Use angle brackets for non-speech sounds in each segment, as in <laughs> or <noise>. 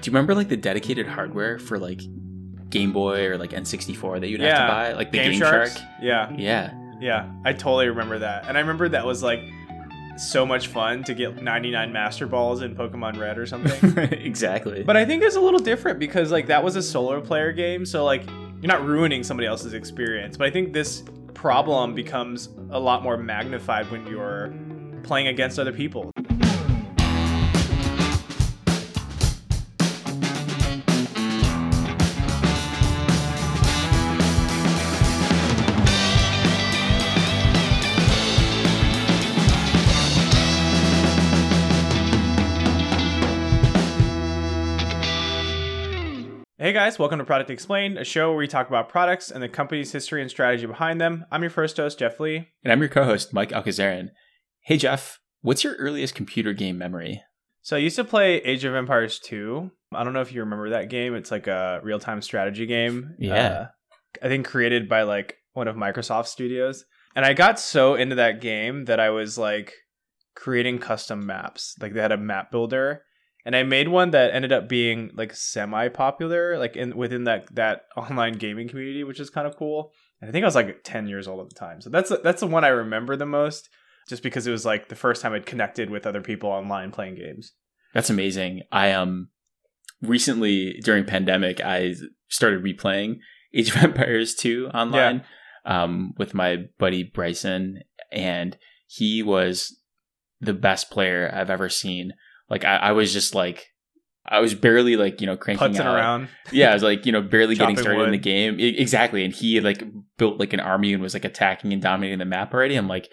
Do you remember like the dedicated hardware for like Game Boy or like N64 that you'd have to buy? Like the Game Game, Shark? Yeah, Yeah. yeah. I totally remember that, and I remember that was like so much fun to get 99 Master Balls in Pokemon Red or something. <laughs> exactly. but I think it's a little different because like that was a solo player game, so like you're not ruining somebody else's experience. But I think this problem becomes a lot more magnified when you're playing against other people. Hey guys, welcome to Product Explained, a show where we talk about products and the company's history and strategy behind them. I'm your first host, Jeff Lee. and I'm your co-host Mike Alcazaran. Hey Jeff, what's your earliest computer game memory? So I used to play Age of Empires 2. I don't know if you remember that game. It's like a real-time strategy game. Yeah. Uh, I think created by like one of Microsoft studios. And I got so into that game that I was like creating custom maps. Like they had a map builder and I made one that ended up being like semi-popular like in within that that <laughs> online gaming community, which is kind of cool. And I think I was like 10 years old at the time. So that's that's the one I remember the most just because it was like the first time I'd connected with other people online playing games. That's amazing. I um recently during pandemic I started replaying Age of <laughs> Empires 2 online um with my buddy Bryson and he was the best player I've ever seen. Like I, I was just like I was barely like, you know, cranking Putzing out. around. Yeah, I was like, you know, barely getting started in the game. I- exactly. And he like built like an army and was like attacking and dominating the map already. I'm like,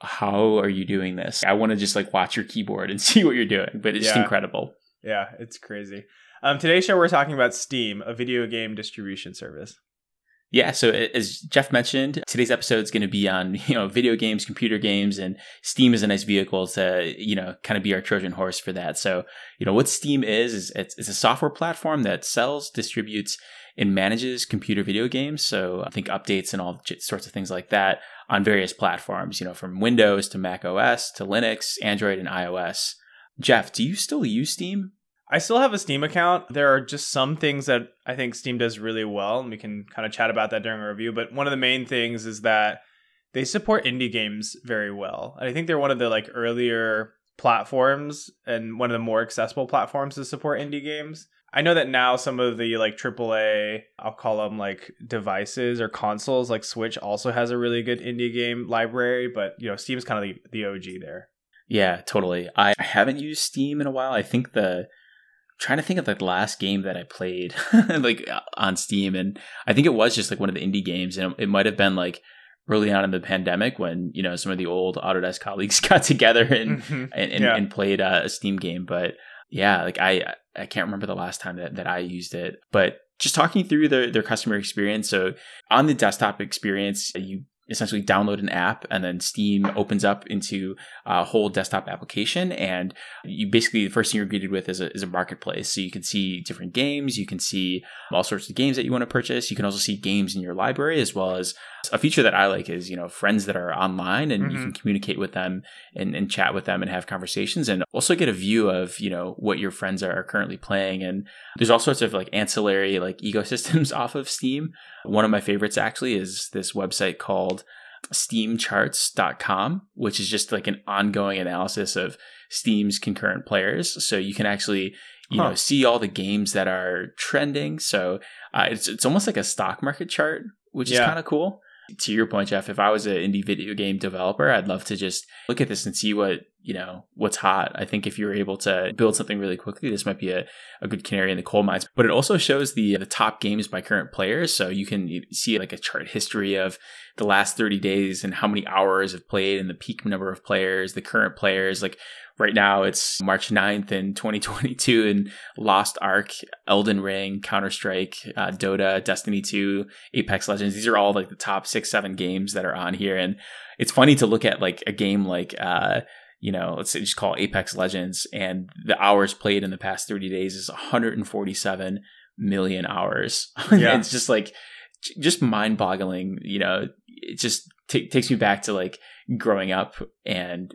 how are you doing this? I want to just like watch your keyboard and <laughs> see what you're doing, but it's just incredible. Yeah, it's crazy. Um, today's show we're talking about Steam, a video game distribution service. Yeah, so as Jeff mentioned, today's episode is going to be on <laughs> you know video games, computer games, and Steam is a nice vehicle to you know kind of be our Trojan horse for that. So you know what Steam is is it's, it's a software platform that sells, distributes, and manages computer video games. So I think updates and all sorts of things like that on various platforms. You know from Windows to Mac OS to Linux, Android, and iOS. Jeff, do you still use Steam? I still have a Steam account. There are just some things that I think Steam does really well, and we can kind of chat about that during our review. But one of the main things is that they support indie games very well. And I think they're one of the like earlier platforms and one of the more accessible platforms to support indie games. I know that now some of the like AAA, I'll call them like devices or consoles, like Switch also has a really good indie game library, but you know, Steam's kind of the, the OG there. Yeah, totally. I haven't used Steam in a while. I think the trying to think of like the last game that I played <laughs> like uh, on Steam and I think it was just like one of the indie games and it might have been like early on in the pandemic when, you know, some of the old Autodesk <laughs> colleagues got together and Mhm. and, and, Yeah. and played uh, a Steam game, but yeah, like I I can't remember the last time that, that I used it, but just talking through their their customer experience. So on the desktop experience, you essentially download an app and then Steam opens up into a whole desktop application and you basically the first thing you're greeted with is a, is a marketplace. So you can see different games you can see all sorts of games that you want to purchase. You can also see games in your library as well as a feature that i like is you know friends that are online and you Mhm. can communicate with them and, and chat with them and have conversations and also get a view of you know what your friends are currently playing. And there's all sorts of like ancillary like ecosystems <laughs> off of steam one of my favorites actually is this website called steamcharts.com, which is just like an ongoing analysis of Steam's concurrent players. So you can actually, you Huh. know, see all the games that are trending. So uh, it's it's almost like a stock market chart, which is kind of cool. To your point, Jeff, if I was an indie video game developer, I'd love to just look at this and see what you know what's hot. I think if you're able to build something really quickly, this might be a, a good canary in the coal mines. But it also shows the the top games by current players, so you can see like a chart history of the last 30 days and how many hours have played and the peak number of players, the current players. Like right now, it's March 9th in 2022, and Lost Ark, Elden Ring, Counter Strike, uh, Dota, Destiny 2, Apex Legends. These are all like the top six, seven games that are on here. And it's funny to look at like a game like, uh, you know, let's say just call it Apex Legends, and the hours played in the past 30 days is 147 million hours. <laughs> Yeah. it's just like, just mind boggling, you know, it just ta takes me back to like growing up and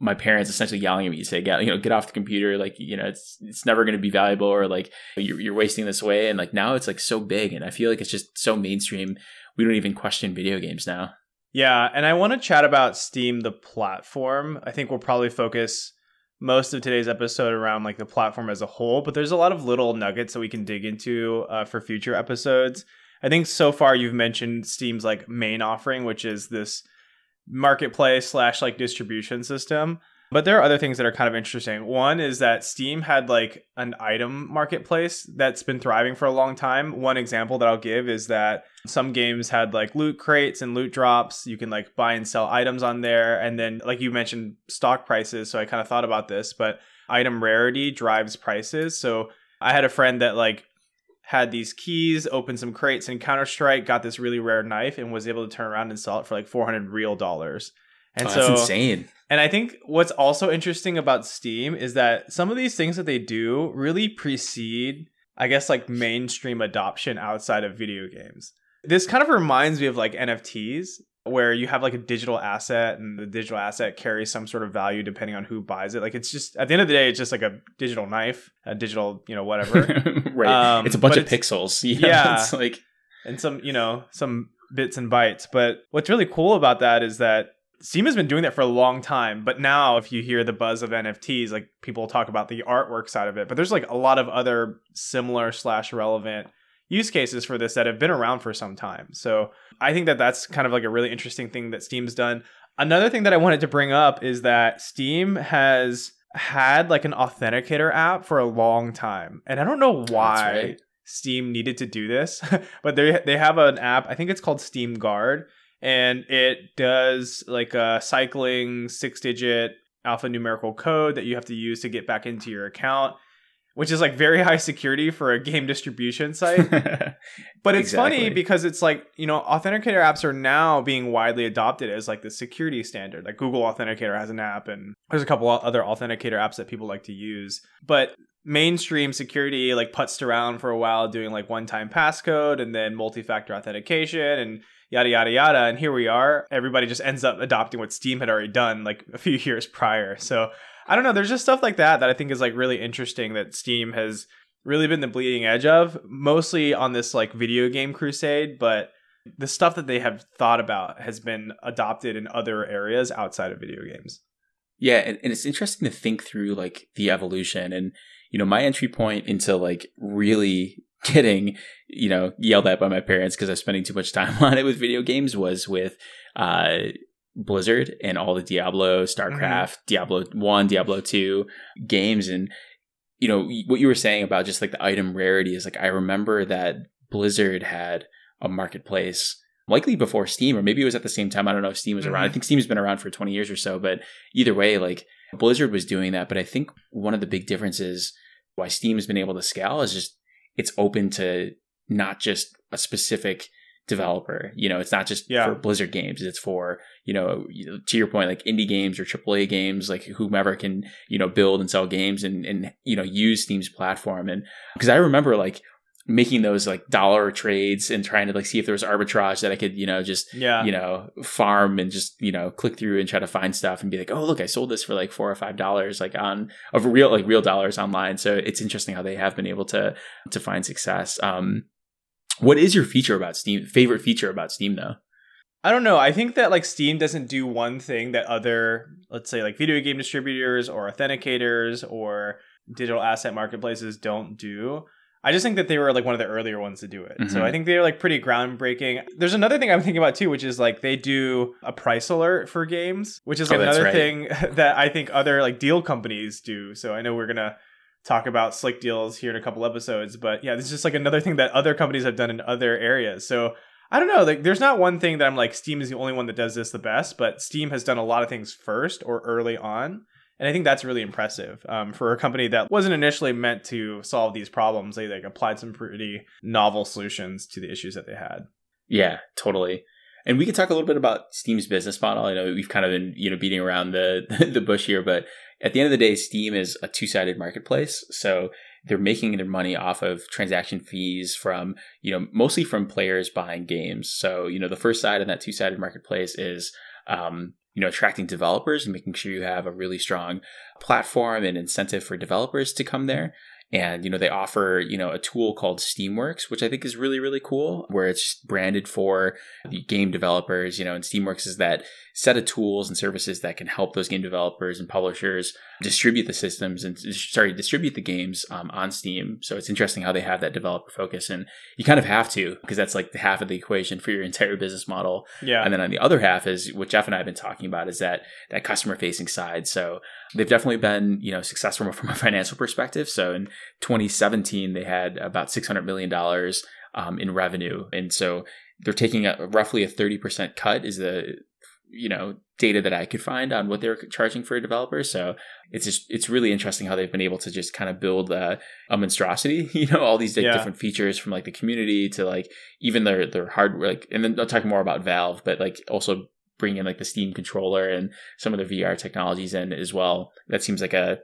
my parents essentially yelling at me to say, "Get you know, get off the computer. Like you know, it's it's never going to be valuable, or like you're, you're wasting this away." And like now, it's like so big, and I feel like it's just so mainstream. We don't even question video games now. Yeah, and I want to chat about Steam, the platform. I think we'll probably focus most of today's episode around like the platform as a whole, but there's a lot of little nuggets that we can dig into uh, for future episodes. I think so far you've mentioned Steam's like main offering, which is this marketplace slash like distribution system. But there are other things that are kind of interesting. One is that Steam had like an item marketplace that's been thriving for a long time. One example that I'll give is that some games had like loot crates and loot drops. You can like buy and sell items on there. And then, like you mentioned, stock prices. So I kind of thought about this, but item rarity drives prices. So I had a friend that like had these keys, opened some crates in Counter Strike, got this really rare knife, and was able to turn around and sell it for like 400 real dollars. And oh, so that's insane. And I think what's also interesting about Steam is that some of these things that they do really precede, I guess, like mainstream adoption outside of video games. This kind of reminds me of like NFTs, where you have like a digital asset and the digital asset carries some sort of value depending on who buys it. Like it's just at the end of the day, it's just like a digital knife, a digital, you know, whatever. <laughs> right. Um, it's a bunch of pixels. <laughs> Yeah. yeah. It's like and some, you know, some bits and bytes. But what's really cool about that is that Steam has been doing that for a long time, but now if you hear the buzz of NFTs, like people talk about the artwork side of it, but there's like a lot of other similar slash relevant use cases for this that have been around for some time. So I think that that's kind of like a really interesting thing that Steam's done. Another thing that I wanted to bring up is that Steam has had like an authenticator app for a long time, and I don't know why. Right. Steam needed to do this, <laughs> but they they have an app. I think it's called Steam Guard, and it does like a cycling six digit alphanumerical code that you have to use to get back into your account which is like very <laughs> high security for a game distribution <laughs> site. but it's exactly. funny because it's like, you know, authenticator apps are now being widely adopted as like the security standard. Like Google Authenticator has an app and there's a couple other authenticator apps that people like to use. But mainstream security like putzed around for a while doing like one-time passcode and then multi-factor authentication and yada yada yada. And here we are. Everybody just ends up adopting what steam had already done like a few <laughs> years prior. So i don't know. There's just stuff like that that i think is like really interesting that steam has really been the bleeding edge of mostly on this like video game crusade but the stuff that they have thought about has been adopted in other areas outside of video games. Yeah and, and it's interesting to think through like the evolution and you know my entry point into like really getting, you know, yelled at by my parents because I was spending too much time <laughs> on it with video games was with uh, Blizzard and all the Diablo, StarCraft, mm-hmm. Diablo 1, Diablo 2 games. And, you know, what you were saying about just like the item rarity is like, I remember that Blizzard had a marketplace likely before Steam, or maybe it was at the same time. I don't know if Steam was mm-hmm. around. I think Steam's been around for 20 years or so, but either way, like Blizzard was doing that. But I think one of the big differences why Steam has been able to scale is just it's open to not just a specific developer. You know, it's not just yeah. for Blizzard games. It's for, you know, to your point, like indie games or AAA games, like whomever can, you know, build and sell games and, and, you know, use Steam's platform. And because I remember like making those like dollar trades and trying to like see if there was arbitrage that I could, you know, just yeah. you know, farm and just, you know, click through and try to find stuff and be like, oh look, I sold this for like four or five dollars like on of real like real dollars online. So it's interesting how they have been able to to find success. Um what is your feature about Steam favorite feature about Steam though? I don't know. I think that like Steam doesn't do one thing that other, let's say like video game distributors or authenticators or digital asset marketplaces don't do. I just think that they were like one of the earlier ones to do it. Mm-hmm. So I think they're like pretty groundbreaking. There's another thing I'm thinking about too, which is like they do a price alert for games, which is like oh, another right. thing <laughs> that I think other like deal companies do. So I know we're gonna talk about Slickdeals here in a couple episodes, but yeah, this is just like another thing that other companies have done in other areas. So I don't know, like there's not one thing that I'm like Steam is the only one that does this the best, but Steam has done a lot of things first or early on. And I think that's really impressive um, for a company that wasn't initially meant to solve these problems. They like applied some pretty novel solutions to the issues that they had. Yeah, totally. And we can talk a little bit about Steam's business model. I know we've kind of been you know beating around the <laughs> the bush here, but at the end of the day, Steam is a two sided marketplace. So they're making their money off of transaction fees from you know mostly from players buying games. So you know the first side of that two sided marketplace is um, you know, attracting developers and making sure you have a really strong platform and incentive for developers to come there and you know they offer you know a tool called steamworks which i think is really really cool where it's just branded for game developers you know and steamworks is that set of tools and services that can help those game developers and publishers distribute the systems and sorry distribute the games um, on steam. So it's interesting how they have that developer focus and you kind of have to because that's like the half of the equation for your entire business model. Yeah. And then on the other half is what jeff and i have been talking about is that that customer facing side. So they've definitely been you know successful from a <laughs> financial perspective. So in 2017 they had about 600 million dollars um, in revenue and so they're taking a roughly a 30% cut is the you know data that I could find on what they're charging for a developer. So it's just it's really interesting how they've been able to just kind of build a, a monstrosity. <laughs> You know, all these like, Yeah. different features from like the community to like even their their hardware. Like, and then I'll talk more about Valve, but like also bring in like the Steam controller and some of the VR technologies in as well. That seems like a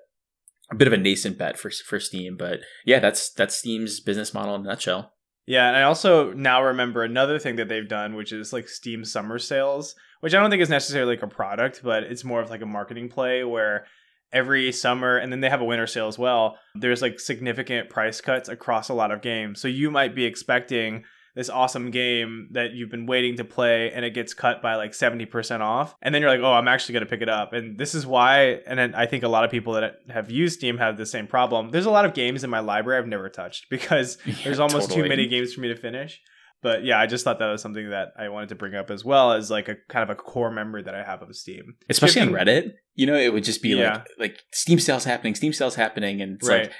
a bit of a nascent bet for for Steam, but yeah, that's that's Steam's business model in a nutshell. Yeah, and I also now remember another thing that they've done, which is like Steam summer sales, which I don't think is necessarily like a product, but it's more of like a marketing play where every summer and then they have a winter sale as well. There's like significant price cuts across a lot of games. So you might be expecting this awesome game that you've been waiting to play and it gets cut by like 70% off and then you're like oh i'm actually going to pick it up and this is why and then i think a lot of people that have used steam have the same problem there's a lot of games in my library i've never touched because <laughs> there's almost totally. too many games for me to finish but yeah i just thought that was something that i wanted to bring up as well as like a kind of a core memory that i have of steam especially on Reddit. You know, it would just be Yeah. like like Steam sales happening, Steam sales happening, and it's right like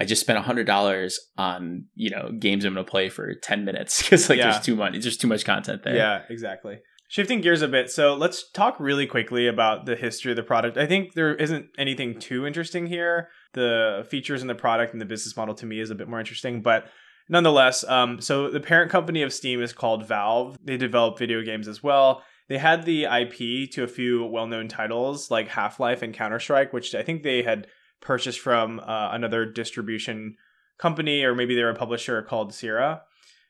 I just spent hundred dollars on you know games I'm going to play for ten minutes <laughs> because like Yeah. there's too much, there's too much content there. Yeah, exactly. Shifting gears a bit, so let's talk really quickly about the history of the product. I think there isn't anything too interesting here. The features in the product and the business model to me is a bit more interesting, but nonetheless, um, so the parent company of Steam is called Valve. They develop video games as well. They had the IP to a few well-known titles like Half-Life and Counter-Strike, which I think they had purchased from uh, another distribution company, or maybe they're a publisher called Sierra.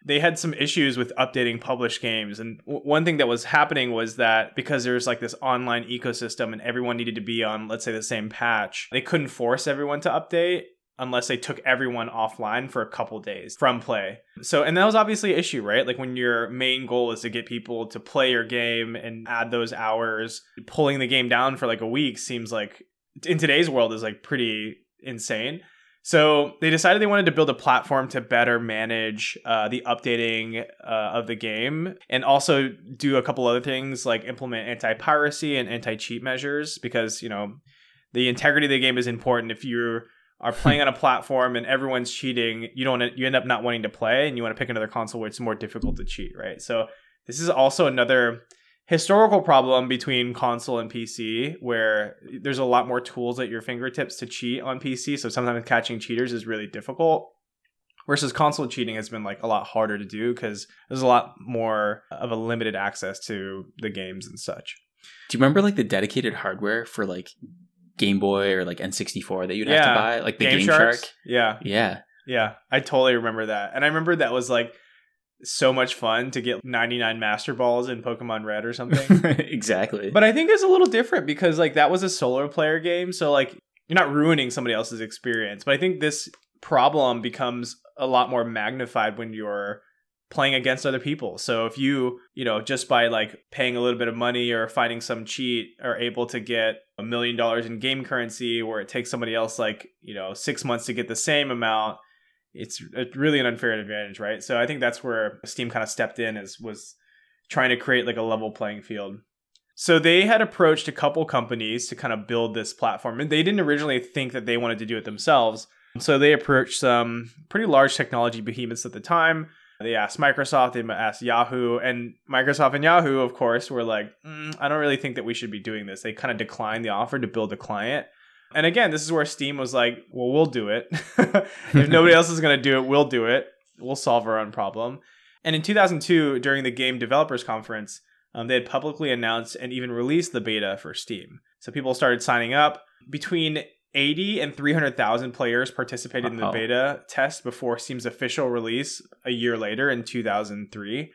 They had some issues with updating published games and w- one thing that was happening was that because there's like this online ecosystem and everyone needed to be on let's say the same patch they couldn't force everyone to update unless they took everyone offline for a couple days from play. So and that was obviously an issue right? Like when your main goal is to get people to play your game and add those hours pulling the game down for like a week seems like in today's world is like pretty insane. So they decided they wanted to build a platform to better manage uh, the updating uh, of the game and also do a couple other things like implement anti-piracy and anti-cheat measures because you know the integrity of the game is important. If you are <laughs> playing on a platform and everyone's cheating you don't you end up not wanting to play and you want to pick another console where it's more difficult to cheat right? So this is also another historical problem between console and PC where there's a lot more tools at your fingertips to cheat on PC. So sometimes catching cheaters is really difficult. Versus console cheating has been like a lot harder to do because there's a lot more of a limited access to the games and such. Do you remember like the dedicated hardware for like Game Boy or like N64 that you'd have to buy, like the Game, Sharks? Shark? Yeah. Yeah, Yeah. I totally remember that. And I remember that was like so much fun to get 99 Master Balls in Pokemon Red or <laughs> something. exactly. But I think it's a little different because like that was a solo player game, so like you're not ruining somebody else's experience. But I think this problem becomes a lot more magnified when you're playing against other people. So if you, you know, just by like paying a little bit of money or finding some cheat are able to get a million dollars in game currency where it takes somebody else like, you know, 6 months to get the same amount, it's really an unfair advantage, right? So I think that's where Steam kind of stepped in is was trying to create like a level playing field. So they had approached a couple companies to kind of build this platform, and they didn't originally think that they wanted to do it themselves. So they approached some pretty large technology behemoths at the time. They asked Microsoft, they asked Yahoo, and Microsoft and Yahoo, of course, were like, "Mm, I don't really think that we should be doing this. They kind of declined the offer to build a client. And again, this is where Steam was like, well, we'll do it. <laughs> if nobody else is going to do it, we'll do it. We'll solve our own problem. And in 2002, during the Game Developers Conference, um, they had publicly announced and even released the beta for Steam. So people started signing up. Between 80 and 300,000 players participated in the beta test before Steam's official release a year later in 2003.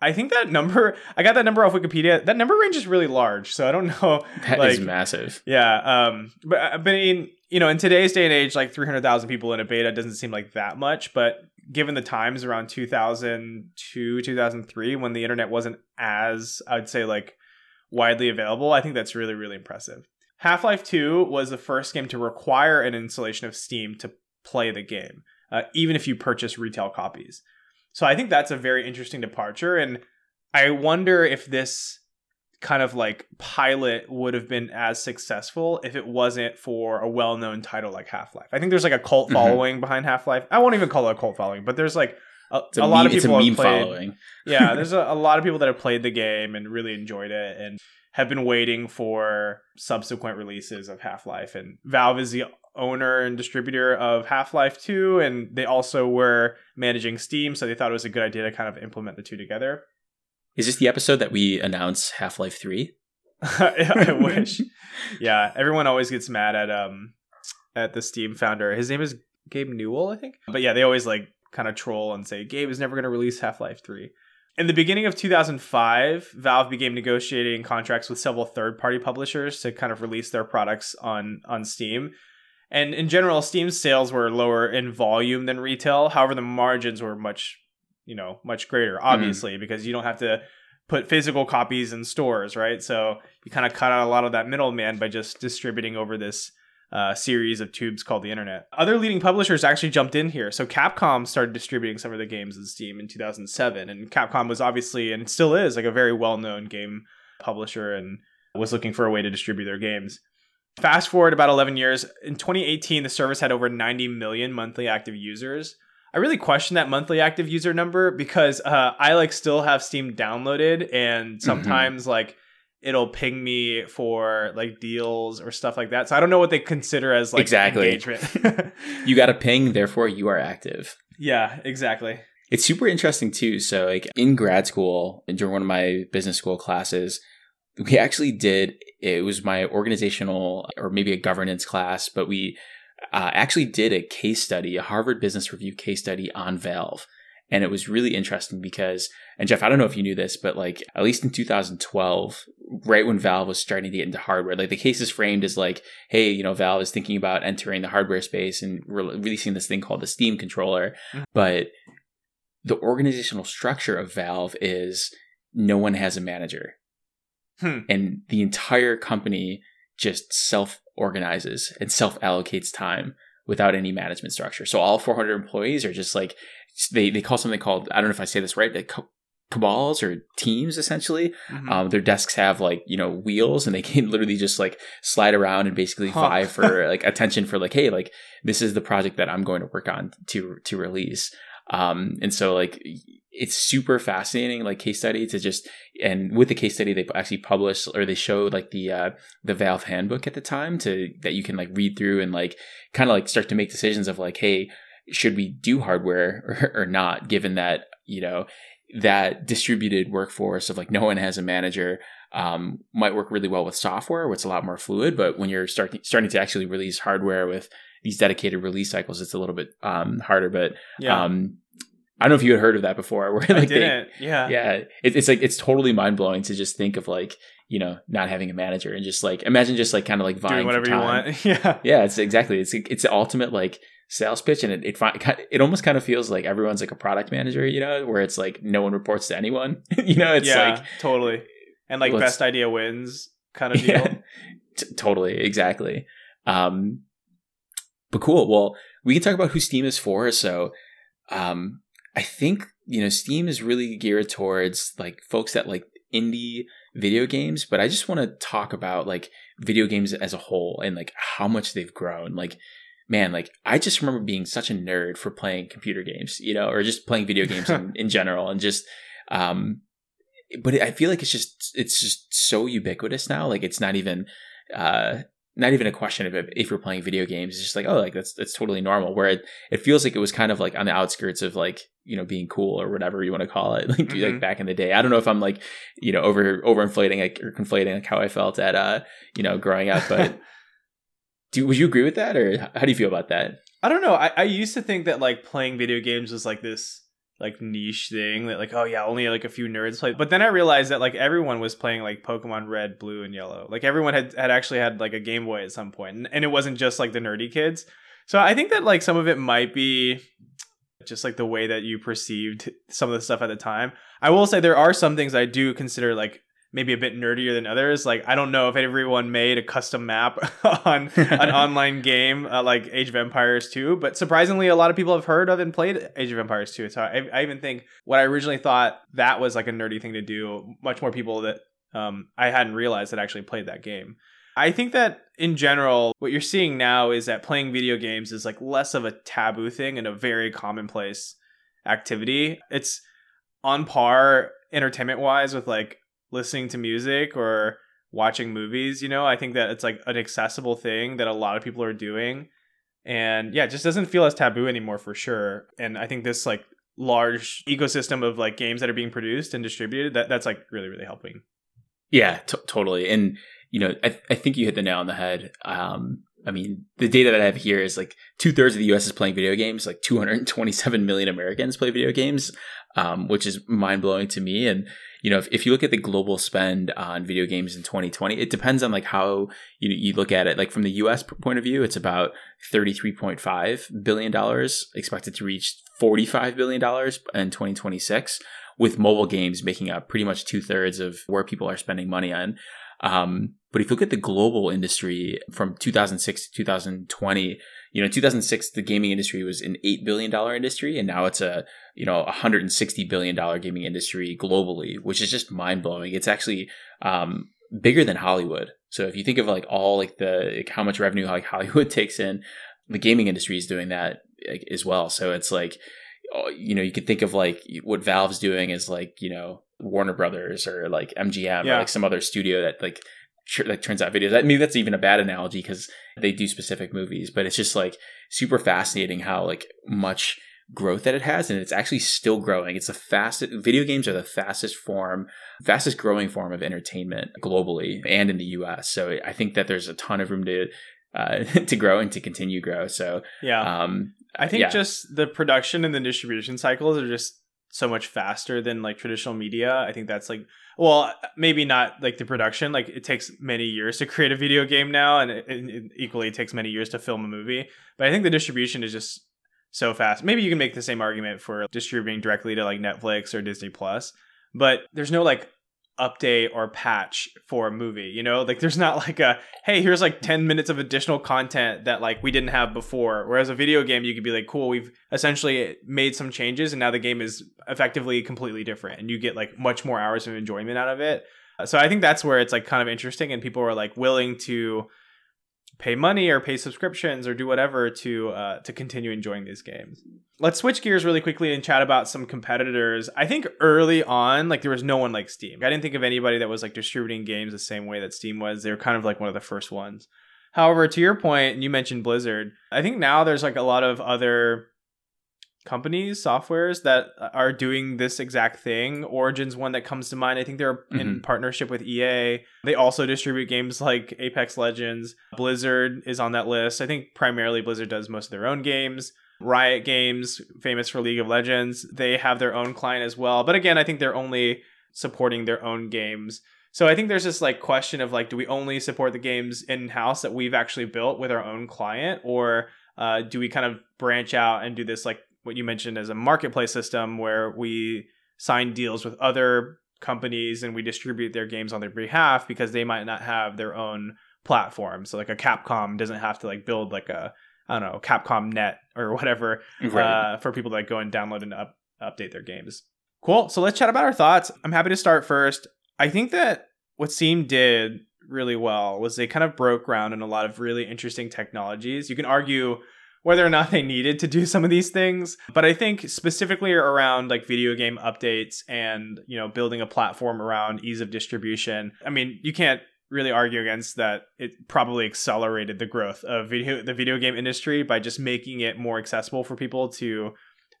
I think that number I got that number off Wikipedia. That number range is really large, so I don't know. <laughs> That like, is massive. Yeah, um, but I mean, you know, in today's day and age, like three hundred thousand people in a beta doesn't seem like that much, but given the times around two thousand two, two thousand three, when the internet wasn't as I'd say like widely available, I think that's really really impressive. Half Life Two was the first game to require an installation of Steam to play the game, uh, even if you purchase retail copies. So I think that's a very interesting departure. And I wonder if this kind of like pilot would have been as successful if it wasn't for a well known title like Half Life. I think there's like a cult Mhm. following behind Half Life. I won't even call it a cult following, but there's like a, a, a lot meme, of people have played, following. <laughs> yeah, there's a, <laughs> a lot of people that have played the game and really enjoyed it and have been waiting for subsequent releases of Half Life. And Valve is the owner and distributor of Half Life 2, and they also were managing Steam, so they thought it was a good idea to kind of implement the two together. Is this the episode that we announce Half Life 3? <laughs> I <laughs> wish. Yeah, everyone always gets mad at um at the Steam founder. His name is Gabe Newell, I think. But yeah, they always like kind of troll and say Gabe is never going to release Half-Life 3. In the beginning of 2005, Valve began negotiating contracts with several third-party publishers to kind of release their products on on Steam. And in general, Steam's sales were lower in volume than retail. However, the margins were much, you know, much greater, obviously, because you don't have to put physical copies in stores, right? So you kind of cut out a lot of that middleman by just distributing over this uh, series of tubes called the internet. Other leading publishers actually jumped in here. So Capcom started distributing some of the games in Steam in 2007, and Capcom was obviously and still is like a very well-known game publisher and was looking for a way to distribute their games. Fast forward about 11 years, in 2018, the service had over 90 million monthly active users. I really question that monthly active user number because uh, I like still have Steam downloaded, and sometimes like it'll ping me for like deals or stuff like that. So I don't know what they consider as like Exactly. engagement. <laughs> <laughs> You got a ping, therefore you are active. yeah, exactly. It's super interesting too. So, like in grad school, during one of my business school classes, we actually did it was my organizational or maybe a governance class, but we uh, actually did a case study, a Harvard Business Review case study on Valve. And it was really interesting because, and Jeff, I don't know if you knew this, but like at least in 2012, right when Valve was starting to get into hardware, like the case is framed as like, hey, you know, Valve is thinking about entering the hardware space and re- releasing this thing called the Steam controller. Mhm. But the organizational structure of Valve is no one has a manager. Hmm. And the entire company just self organizes and self allocates time without any management structure. So all 400 employees are just like, they, they call something called, I don't know if I say this right, like ca- cabals or teams essentially. Mhm. Um, their desks have like, you know, wheels and they <laughs> can literally just like slide around and basically Huh. vie for <laughs> like attention for like, hey, like this is the project that I'm going to work on to, to release. Um, and so like it's super fascinating, like case study to just, and with the case study, they actually published or they showed like the, uh, the Valve handbook at the time to, that you can like read through and like kind of like start to make decisions of like, hey, should we do hardware <laughs> or, or not, given that, you know, that distributed workforce of like no one has a manager um, might work really well with software, where it's a lot more fluid. But when you're starting starting to actually release hardware with these dedicated release cycles, it's a little bit um, harder. But yeah, um, I don't know if you had heard of that before. <laughs> Where I like they- didn't. yeah, yeah, it, it's like it's totally mind blowing to just think of like you know not having a manager and just like imagine just like kind of like vying doing whatever you want. <laughs> yeah, Yeah, it's exactly it's it's the ultimate like sales pitch, and it it, it almost kind of feels like everyone's like a product manager, you know, where it's like no one reports to anyone. <laughs> you know, it's yeah, like totally. And like best idea wins kind of deal. yeah, t- totally exactly. Um, but cool. Well, we can talk about who Steam is for. So, um, I think you know Steam is really geared towards like folks that like indie video games, but I just want to talk about like video games as a whole and like how much they've grown. Like, man, like I just remember being such a nerd for playing computer games, you know, or just playing video games in, <laughs> in general, and just um, but I feel like it's just it's just so ubiquitous now. Like it's not even uh not even a question of if, if you're playing video games. It's just like oh like that's that's totally normal. Where it, it feels like it was kind of like on the outskirts of like you know being cool or whatever you want to call it <laughs> like like Mhm. back in the day. I don't know if I'm like you know over overinflating like or conflating like how I felt at uh you know growing up, but. <laughs> Do, would you agree with that, or how do you feel about that? I don't know. I, I used to think that like playing video games was like this like niche thing that like oh yeah only like a few nerds play. But then i realized that like everyone was playing like pokemon red blue and yellow. Like everyone had had actually had like a game boy at some point and, and it wasn't just like the nerdy kids. So i think that like some of it might be just like the way that you perceived some of the stuff at the time. I will say there are some things i do consider like maybe a bit nerdier than others. Like I don't know if everyone made a custom map <laughs> on an <laughs> online game uh, like Age of Empires 2, but surprisingly, a lot of people have heard of and played Age of Empires 2. So I, I even think what I originally thought that was like a nerdy thing to do, much more people that um, I hadn't realized that actually played that game. I think that in general, what you're seeing now is that playing video games is like less of a taboo thing and a very commonplace activity. It's on par entertainment wise with like listening to music or watching movies, you know, I think that it's like an accessible thing that a lot of people are doing. And yeah, it just doesn't feel as taboo anymore for sure. And I think this like large ecosystem of like games that are being produced and distributed, that that's like really, really helping. Yeah, t- totally. And, you know, I, I think you hit the nail on the head. Um, I mean, the data that I have here is like two thirds of the US is playing video games, like 227 million Americans play video games, um, which is mind blowing to me. And, you know, if, if you look at the global spend on video games in 2020, it depends on like how you you look at it. Like from the U.S. point of view, it's about 33.5 billion dollars, expected to reach 45 billion dollars in 2026, with mobile games making up pretty much two thirds of where people are spending money on. Um, but if you look at the global industry from 2006 to 2020, you know, 2006 the gaming industry was an eight billion dollar industry, and now it's a you know 160 billion dollar gaming industry globally, which is just mind blowing. It's actually um, bigger than Hollywood. So if you think of like all like the like how much revenue like <laughs> Hollywood takes in, the gaming industry is doing that like, as well. So it's like oh, you know you could think of like what Valve's doing is like you know Warner Brothers or like MGM yeah. or like some other studio that like like turns out videos. I mean, that's even a bad analogy because they do specific movies, but it's just like super fascinating how like much growth that it has and it's actually still growing it's the fastest video games are the fastest form fastest growing form of entertainment globally and in the us so i think that there's a ton of room to uh, <laughs> to grow and to continue grow so yeah um i think yeah. just the production and the distribution cycles are just so much faster than like traditional media. I think that's like well maybe not like the production. Like it takes many years to create a video game now and it, it equally it takes many years to film a movie. But i think the distribution is just so fast. Maybe you can make the same argument for distributing directly to like netflix or disney plus but there's no like update or patch for a movie you know? Like there's not like a hey here's like 10 minutes of additional content that like we didn't have before. Whereas a video game you could be like cool we've essentially made some changes and now the game is effectively completely different and you get like much more hours of enjoyment out of it. So i think that's where it's like kind of interesting and people are like willing to pay money or pay subscriptions or do whatever to uh, to continue enjoying these games. Let's switch gears really quickly and chat about some competitors. I think early on, like there was no one like Steam. I didn't think of anybody that was like distributing games the same way that Steam was. They were kind of like one of the first ones. However, to your point, and you mentioned Blizzard, I think now there's like a lot of other companies, softwares that are doing this exact thing. Origin's one that comes to mind. I think they're mm-hmm. in partnership with EA. They also distribute games like Apex Legends. Blizzard is on that list. I think primarily Blizzard does most of their own games. Riot Games, famous for League of Legends, they have their own client as well. But again, I think they're only supporting their own games. So I think there's this like question of like, do we only support the games in house that we've actually built with our own client, or uh, do we kind of branch out and do this like what you mentioned as a marketplace system where we sign deals with other companies and we distribute their games on their behalf because they might not have their own platform. So like a Capcom doesn't have to like build like a I don't know Capcom Net or whatever right. uh, for people that go and download and up, update their games. Cool. So let's chat about our thoughts. I'm happy to start first. I think that what Steam did really well was they kind of broke ground in a lot of really interesting technologies. You can argue whether or not they needed to do some of these things. But I think specifically around like video game updates and, you know, building a platform around ease of distribution. I mean, you can't really argue against that it probably accelerated the growth of video the video game industry by just making it more accessible for people to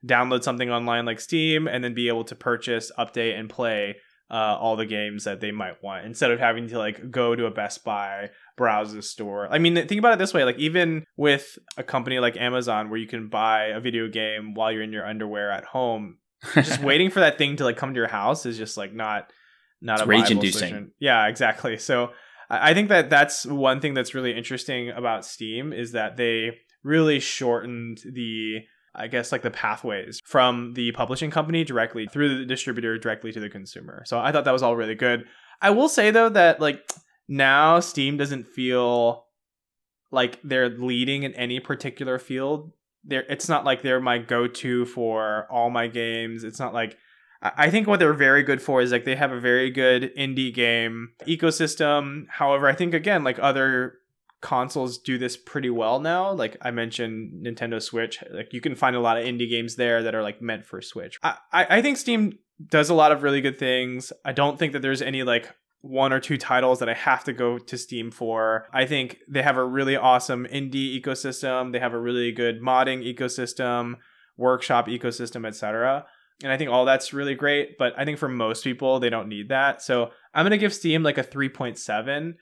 download something online like Steam and then be able to purchase, update and play uh, all the games that they might want instead of having to like go to a Best Buy browse the store. I mean, think about it this way: like even with a company like Amazon, where you can buy a video game while you're in your underwear at home, just <laughs> waiting for that thing to like come to your house is just like not not It's a rage-inducing. solution. Yeah, exactly. So I think that that's one thing that's really interesting about Steam is that they really shortened the I guess like the pathways from the publishing company directly through the distributor directly to the consumer. So I thought that was all really good. I will say though that like now Steam doesn't feel like they're leading in any particular field. They're, it's not like they're my go-to for all my games. It's not like I think what they're very good for is like they have a very good indie game ecosystem. However, I think again like other consoles do this pretty well now. Like I mentioned Nintendo Switch, like you can find a lot of indie games there that are like meant for Switch. I, I think Steam does a lot of really good things. I don't think that there's any like one or two titles that I have to go to Steam for. I think they have a really awesome indie ecosystem. They have a really good modding ecosystem, workshop ecosystem, etc. And I think all that's really great, but I think for most people they don't need that. So I'm gonna give Steam like a 3.7.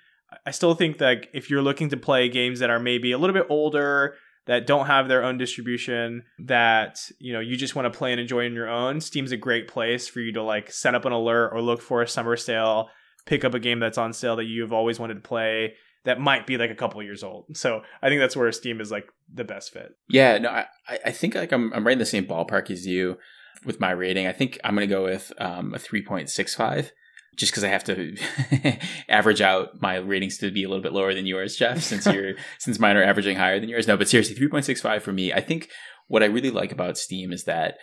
I still think that if you're looking to play games that are maybe a little bit older, that don't have their own distribution, that you know you just want to play and enjoy on your own, Steam's a great place for you to like set up an alert or look for a summer sale, pick up a game that's on sale that you've always wanted to play that might be like a couple years old. So I think that's where Steam is like the best fit. Yeah, no, I, I think like I'm I'm right in the same ballpark as you with my rating. I think I'm gonna go with um, a three point six five, just because I have to <laughs> average out my ratings to be a little bit lower than yours, Jeff, <laughs> since you're since mine are averaging higher than yours. No, but seriously, three point six five for me. I think what I really like about Steam is that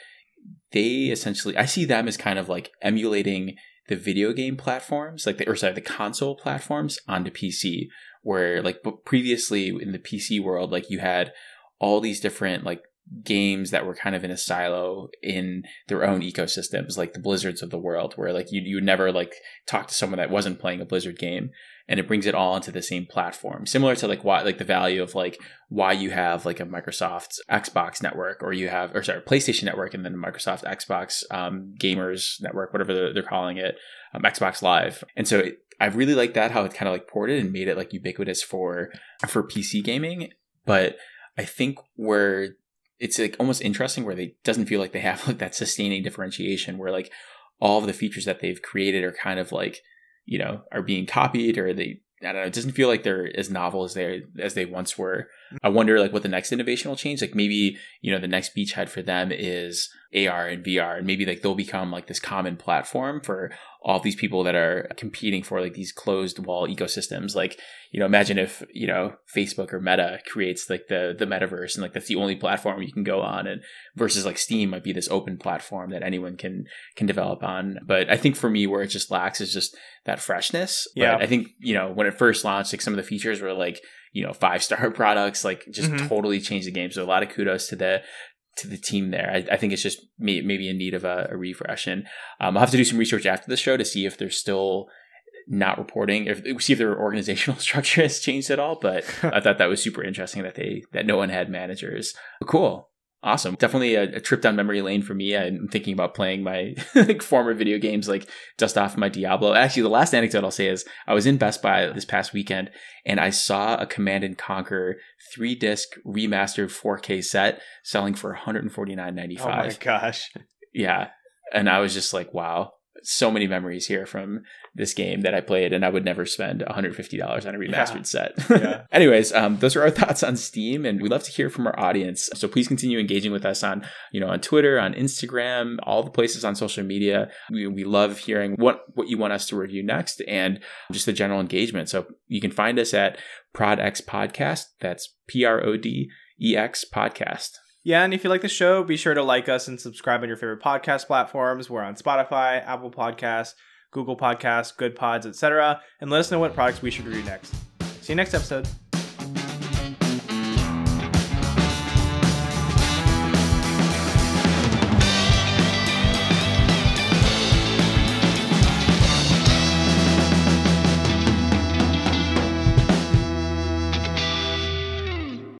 they essentially I see them as kind of like emulating the video game platforms, like the or sorry, the console platforms onto PC, where like previously in the PC world, like you had all these different like games that were kind of in a silo in their own ecosystems, like the Blizzards of the world, where like you you never like talk to someone that wasn't playing a Blizzard game, and it brings it all into the same platform, similar to like why like the value of like why you have like a Microsoft Xbox network, or you have or sorry PlayStation network, and then Microsoft Xbox um, Gamers network, whatever they're, calling it, um, Xbox Live, and so. It, I really like that how it kind of like ported and made it like ubiquitous for for PC gaming, but I think where it's like almost interesting where they doesn't feel like they have like that sustaining differentiation where like all of the features that they've created are kind of like you know are being copied or they I don't know it doesn't feel like they're as novel as they as they once were. I wonder like what the next innovation will change. Like maybe you know the next beachhead for them is AR and VR, and maybe like they'll become like this common platform for all these people that are competing for like these closed wall ecosystems. Like you know imagine if you know Facebook or Meta creates like the the metaverse and like that's the only platform you can go on, and versus like Steam might be this open platform that anyone can can develop on. But I think for me where it just lacks is just that freshness. Yeah. But I think you know when it first launched, like some of the features were like you know five star <laughs> products, like just Mhm. totally changed the game. So a lot of kudos to the to the team there. I, I think it's just may, maybe in need of a, a refresh, and um, I'll have to do some research after the show to see if they're still not reporting, if <laughs> see if their organizational <laughs> structure has changed at all. But I thought that was super interesting that they that no one had managers. Cool. Awesome. Definitely a, a trip down memory lane for me. I'm thinking about playing my like <laughs> former video games, like dust off my Diablo. Actually, the last anecdote I'll say is I was in Best Buy this past weekend and I saw a Command and Conquer three disc remastered 4K set selling for $149.95. Oh my gosh. Yeah. And I was just like, wow, so many memories here from this game that I played, and I would never spend $150 on a remastered Yeah. set. Yeah. <laughs> Anyways, um, those are our <laughs> thoughts on Steam, and we'd love to hear from our audience. So please continue engaging with us on, you know, on Twitter, on Instagram, all the places on social media. We, we love hearing what, what you want us to review next and just the general engagement. So you can find us at ProdX Podcast. That's P R O D E X Podcast. Yeah, and if you like the show, be sure to like us and subscribe on your favorite podcast platforms. We're on Spotify, Apple Podcasts, Google Podcasts, Goodpods, etc. And let us know what products we should review next. See you next episode.